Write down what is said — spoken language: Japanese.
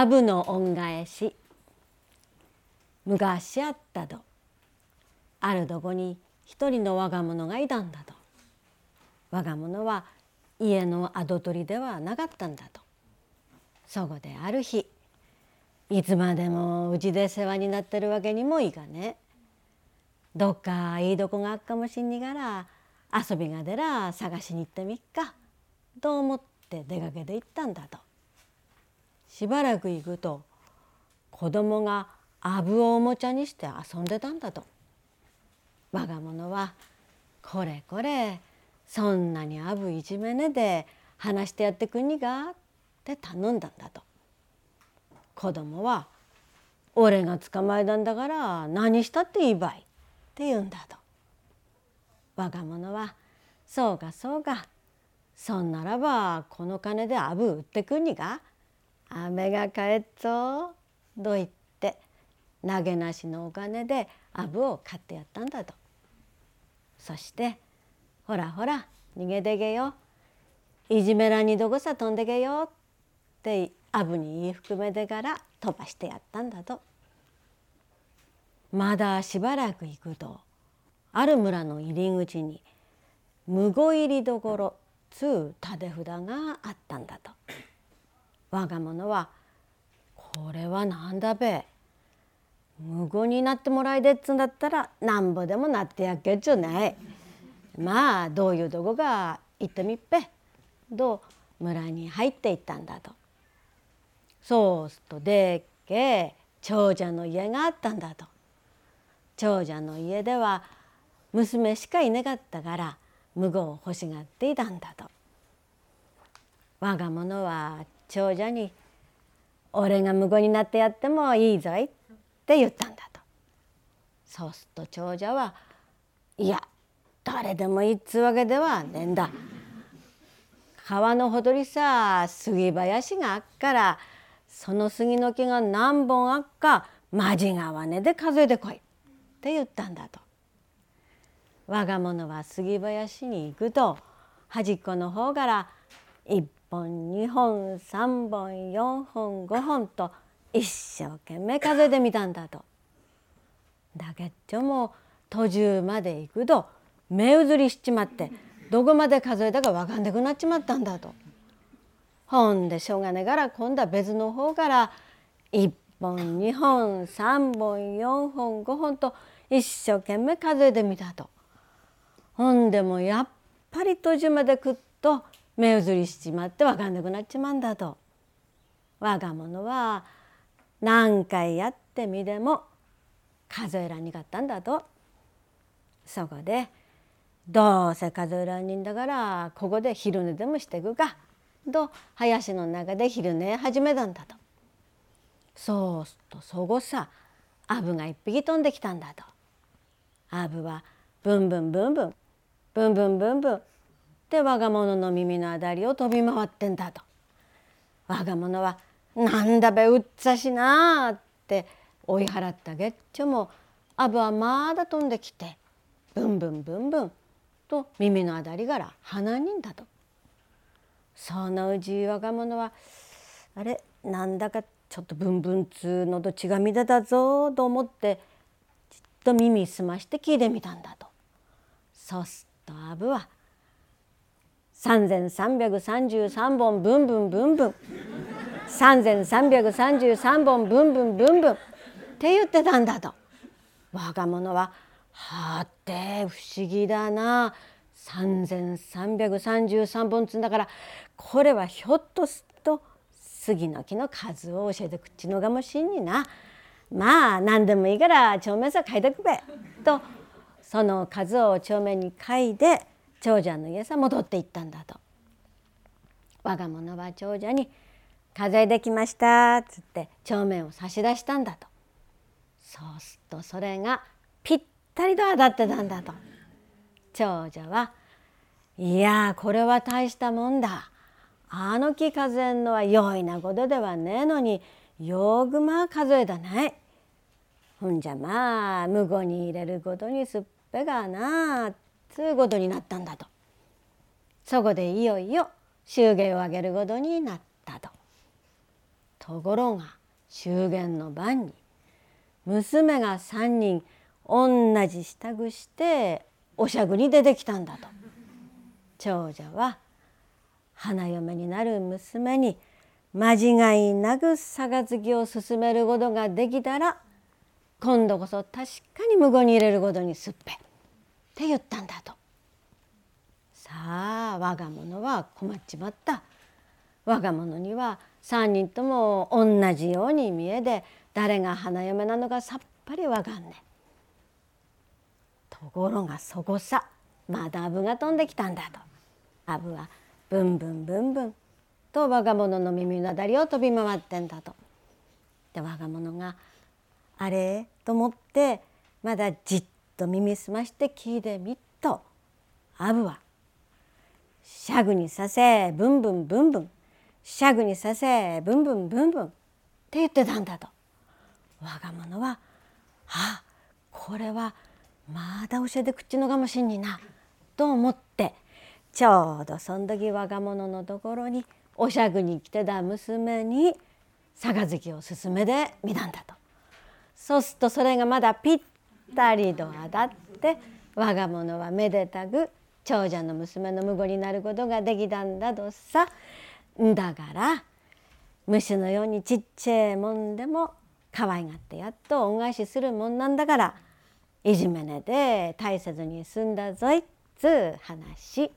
ハブの恩返し。昔あったとあるどこに一人の我が物がいたんだと。我が物は家の跡取りではなかったんだと。そこである日いつまでもうちで世話になってるわけにもいかね。どっかいいとこがあっかもしんにがら遊びが出ら探しに行ってみっかと思って出かけて行ったんだと。しばらく行くと子供がアブをおもちゃにして遊んでたんだと。我が物はこれこれそんなにアブいじめねで話してやってくんにがって頼んだんだと。子供は「俺が捕まえたんだから何したっていいばい」って言うんだと。我が物は「そうかそうかそんならばこの金でアブ売ってくんにが雨が帰っぞ」と言って投げなしのお金でアブを買ってやったんだとそして「ほらほら逃げてけよいじめらにどこさ飛んでけよ」ってアブに言い含めてから飛ばしてやったんだと。まだしばらく行くとある村の入り口に「むご入りどころ」つう立て札があったんだと。我が物は「これはなんだべ無言になってもらいでっつんだったらなんぼでもなってやっけっちゅうない。まあどういうとこか行ってみっぺ」と村に入っていったんだと。そうすとでっけ長者の家があったんだと。長者の家では娘しかいなかったから無語を欲しがっていたんだと。我が物は長者に「俺が無語になってやってもいいぞい」って言ったんだと。そうすると長者は「いや誰でもいいっつうわけではねえんだ。川のほとりさ杉林があっからその杉の木が何本あっかまじ川根で数えてこい」って言ったんだと。我が物は杉林に行くと端っこの方から1本2本3本4本5本と一生懸命数えてみたんだと。だけっちょも途中まで行くと目移りしちまってどこまで数えたか分かんなくなっちまったんだと。ほんでしょうがねえから今度は別の方から1本2本3本4本5本と一生懸命数えてみたと。ほんでもやっぱり途中までくっと目移りしちまって分かんなくなっちまうんだと。我が物は何回やってみても数えらんにかったんだと。そこでどうせ数えらんにんだからここで昼寝でもしてくかと林の中で昼寝始めたんだと。そうするとそごさアブが一匹飛んできたんだと。アブはブンブンブンブンブンブンブンブンって我が物の耳のあたりを飛び回ってんだと。我が物は「なんだべうっざしな」って追い払ったげっちょもアブはまだ飛んできてブンブンブンブンと耳のあたりから鼻にんだと。そのうち若者は「あれなんだかちょっとブンブンつうのと血が乱れたぞ」と思ってじっと耳すまして聞いてみたんだと。そうすっとアブは3333本ブンブンブンブン。3333本ブンブンブンブン。って言ってたんだと。若者は「はて不思議だな。3333本つんだからこれはひょっとすると杉の木の数を教えてくっちのがもしんにな。まあ何でもいいから帳面さ書いてくべ。とその数を帳面に書いて長者の家さ戻っていったんだと。我が物は長者に「数えできました」っつって帳面を差し出したんだと。そうするとそれがぴったりと当たってたんだと。長者は「いやこれは大したもんだ。あの木数えんのは容易なことではねえのによくまあ数えたない。ほんじゃまあ無語に入れることにすっぺがなあつうことになったんだと。そこでいよいよ祝言を挙げることになったと。ところが祝言の晩に娘が3人同じ支度しておしゃぐに出てきたんだと長者は花嫁になる娘に間違いなく杯を進めることができたら今度こそ確かに無言に入れることにすっぺって言ったんだと。さあ我が物は困っちまった。我が物には3人とも同じように見えで誰が花嫁なのかさっぱりわかんねところがそこさまだアブが飛んできたんだとアブはブンブンブンブンと我が物の耳なだりを飛び回ってんだと。で我が物が「あれ?」と思ってまだじっと耳すまして聞いてみっとアブは「シャグにさせブンブンブンブンシャグにさせブンブンブンブン」って言ってたんだと。我が物は「あこれはまだ教えてくっちのかもしんにな」と思ってちょうどそん時我が物のところにおしゃぐに来てた娘に杯を勧めで見たんだと。そうするとそれがまだぴったりと当たって我が物はめでたく長者の娘の婿になることができたんだとさ。だから虫のようにちっちゃいもんでも可愛がってやっと恩返しするもんなんだからいじめねで大切に済んだぞいっつ話。